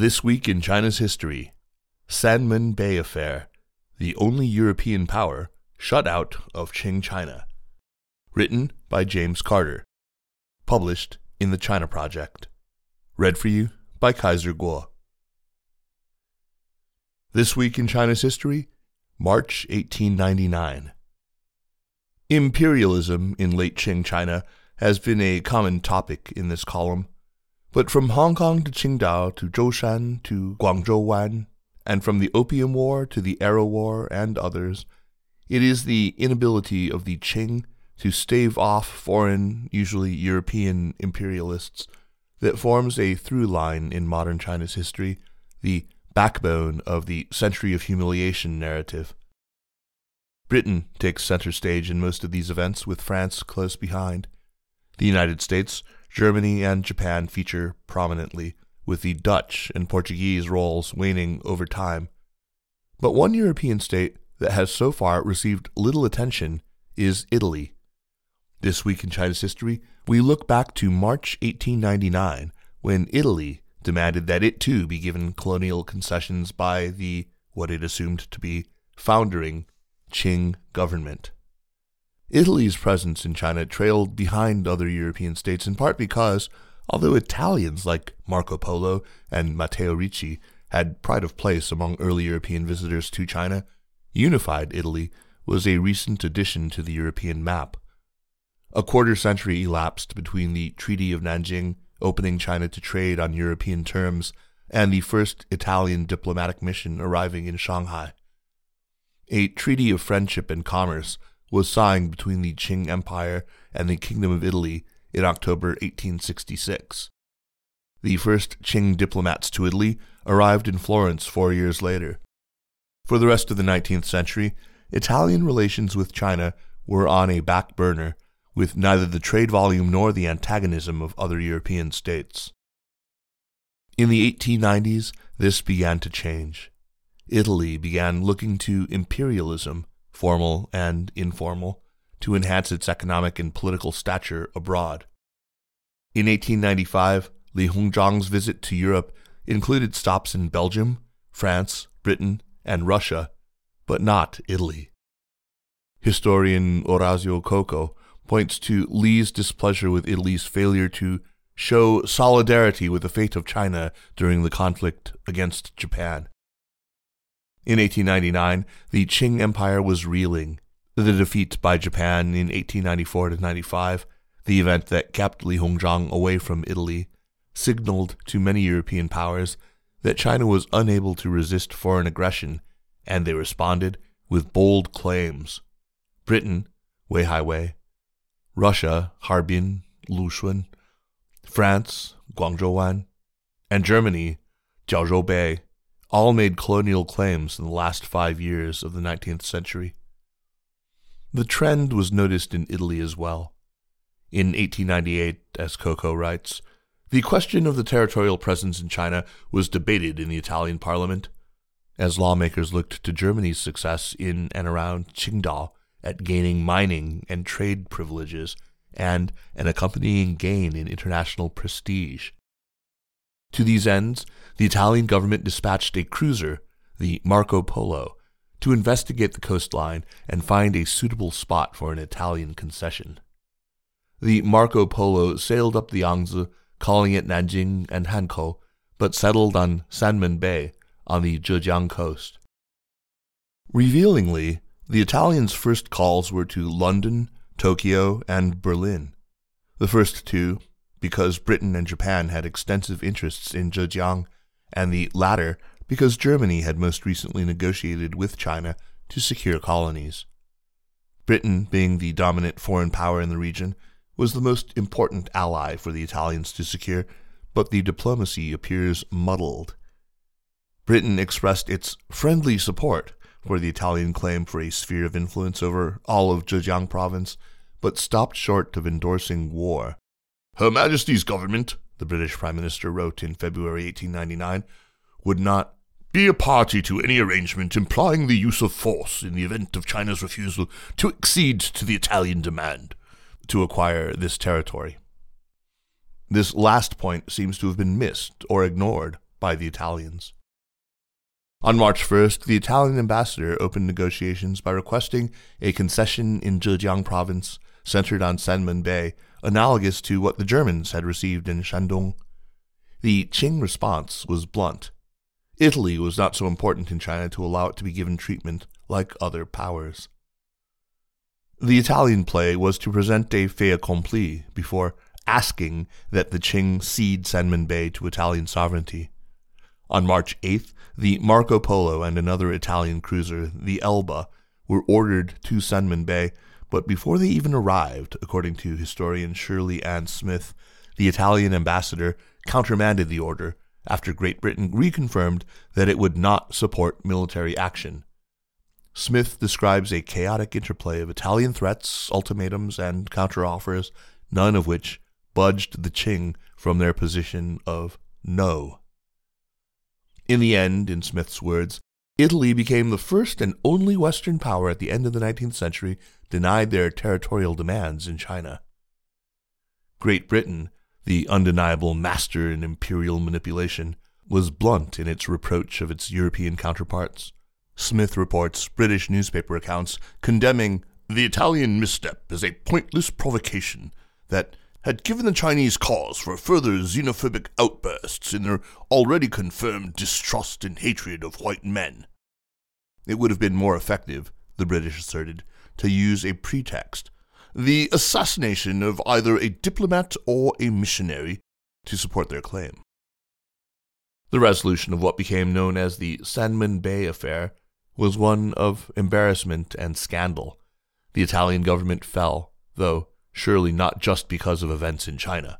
This week in China's history, Sanmen Bay Affair, the only European power shut out of Qing China. Written by James Carter. Published in the China Project. Read for you by Kaiser Kuo. This week in China's history, March 1899. Imperialism in late Qing China has been a common topic in this column, but from Hong Kong to Qingdao to Zhoushan to Guangzhou Wan, and from the Opium War to the Arrow War and others, it is the inability of the Qing to stave off foreign, usually European imperialists that forms a through line in modern China's history, the backbone of the century of humiliation narrative. Britain takes center stage in most of these events, with France close behind. The United States, Germany, and Japan feature prominently, with the Dutch and Portuguese roles waning over time. But one European state that has so far received little attention is Italy. This week in China's history, we look back to March 1899, when Italy demanded that it too be given colonial concessions by the, what it assumed to be, foundering Qing government. Italy's presence in China trailed behind other European states in part because, although Italians like Marco Polo and Matteo Ricci had pride of place among early European visitors to China, unified Italy was a recent addition to the European map. A quarter century elapsed between the Treaty of Nanjing opening China to trade on European terms and the first Italian diplomatic mission arriving in Shanghai a treaty of friendship and commerce was signed between the Qing Empire and the Kingdom of Italy in October 1866. The first Qing diplomats to Italy arrived in Florence four years later. For the rest of the 19th century, Italian relations with China were on a back burner, with neither the trade volume nor the antagonism of other European states. In the 1890s, this began to change. Italy began looking to imperialism, formal and informal, to enhance its economic and political stature abroad. In 1895, Li Hongzhang's visit to Europe included stops in Belgium, France, Britain, and Russia, but not Italy. Historian Orazio Coco points to Li's displeasure with Italy's failure to show solidarity with the fate of China during the conflict against Japan. In 1899, the Qing Empire was reeling. The defeat by Japan in 1894 95, the event that kept Li Hongzhang away from Italy, signaled to many European powers that China was unable to resist foreign aggression, and they responded with bold claims. Britain, Weihaiwei, Russia, Harbin, Lushun, France, Guangzhou Guangzhouwan, and Germany, Jiaozhou all made colonial claims in the last five years of the 19th century. The trend was noticed in Italy as well. In 1898, as Coco writes, the question of the territorial presence in China was debated in the Italian parliament. As lawmakers looked to Germany's success in and around Qingdao at gaining mining and trade privileges and an accompanying gain in international prestige. To these ends, the Italian government dispatched a cruiser, the Marco Polo, to investigate the coastline and find a suitable spot for an Italian concession. The Marco Polo sailed up the Yangtze, calling at Nanjing and Hankou, but settled on Sanmen Bay on the Zhejiang coast. Revealingly, the Italians' first calls were to London, Tokyo, and Berlin. The first two, because Britain and Japan had extensive interests in Zhejiang, and the latter because Germany had most recently negotiated with China to secure colonies. Britain, being the dominant foreign power in the region, was the most important ally for the Italians to secure, but the diplomacy appears muddled. Britain expressed its friendly support for the Italian claim for a sphere of influence over all of Zhejiang province, but stopped short of endorsing war. Her Majesty's government, the British Prime Minister wrote in February 1899, would not be a party to any arrangement implying the use of force in the event of China's refusal to accede to the Italian demand to acquire this territory. This last point seems to have been missed or ignored by the Italians. On March 1st, the Italian ambassador opened negotiations by requesting a concession in Zhejiang province centered on Sanmen Bay, analogous to what the Germans had received in Shandong. The Qing response was blunt. Italy was not so important in China to allow it to be given treatment like other powers. The Italian play was to present a fait accompli before asking that the Qing cede Sanmen Bay to Italian sovereignty. On March 8th, the Marco Polo and another Italian cruiser, the Elba, were ordered to Sanmen Bay, but before they even arrived, according to historian Shirley Ann Smith, the Italian ambassador countermanded the order after Great Britain reconfirmed that it would not support military action. Smith describes a chaotic interplay of Italian threats, ultimatums, and counteroffers, none of which budged the Qing from their position of no. In the end, in Smith's words, Italy became the first and only Western power at the end of the 19th century denied their territorial demands in China. Great Britain, the undeniable master in imperial manipulation, was blunt in its reproach of its European counterparts. Smith reports British newspaper accounts condemning the Italian misstep as a pointless provocation that had given the Chinese cause for further xenophobic outbursts in their already confirmed distrust and hatred of white men. It would have been more effective, the British asserted, to use a pretext the assassination of either a diplomat or a missionary to support their claim. The resolution of what became known as the Sanmen Bay affair was one of embarrassment and scandal. The Italian government fell, though surely not just because of events in China.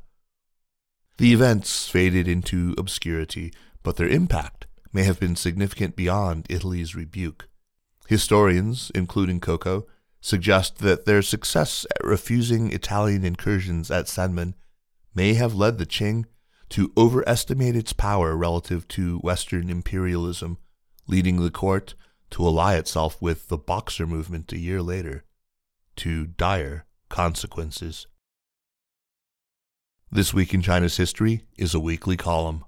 The events faded into obscurity, but their impact may have been significant beyond Italy's rebuke. Historians, including Coco, suggest that their success at refusing Italian incursions at Sanmen may have led the Qing to overestimate its power relative to Western imperialism, leading the court to ally itself with the Boxer movement a year later, to dire consequences. This Week in China's History is a weekly column.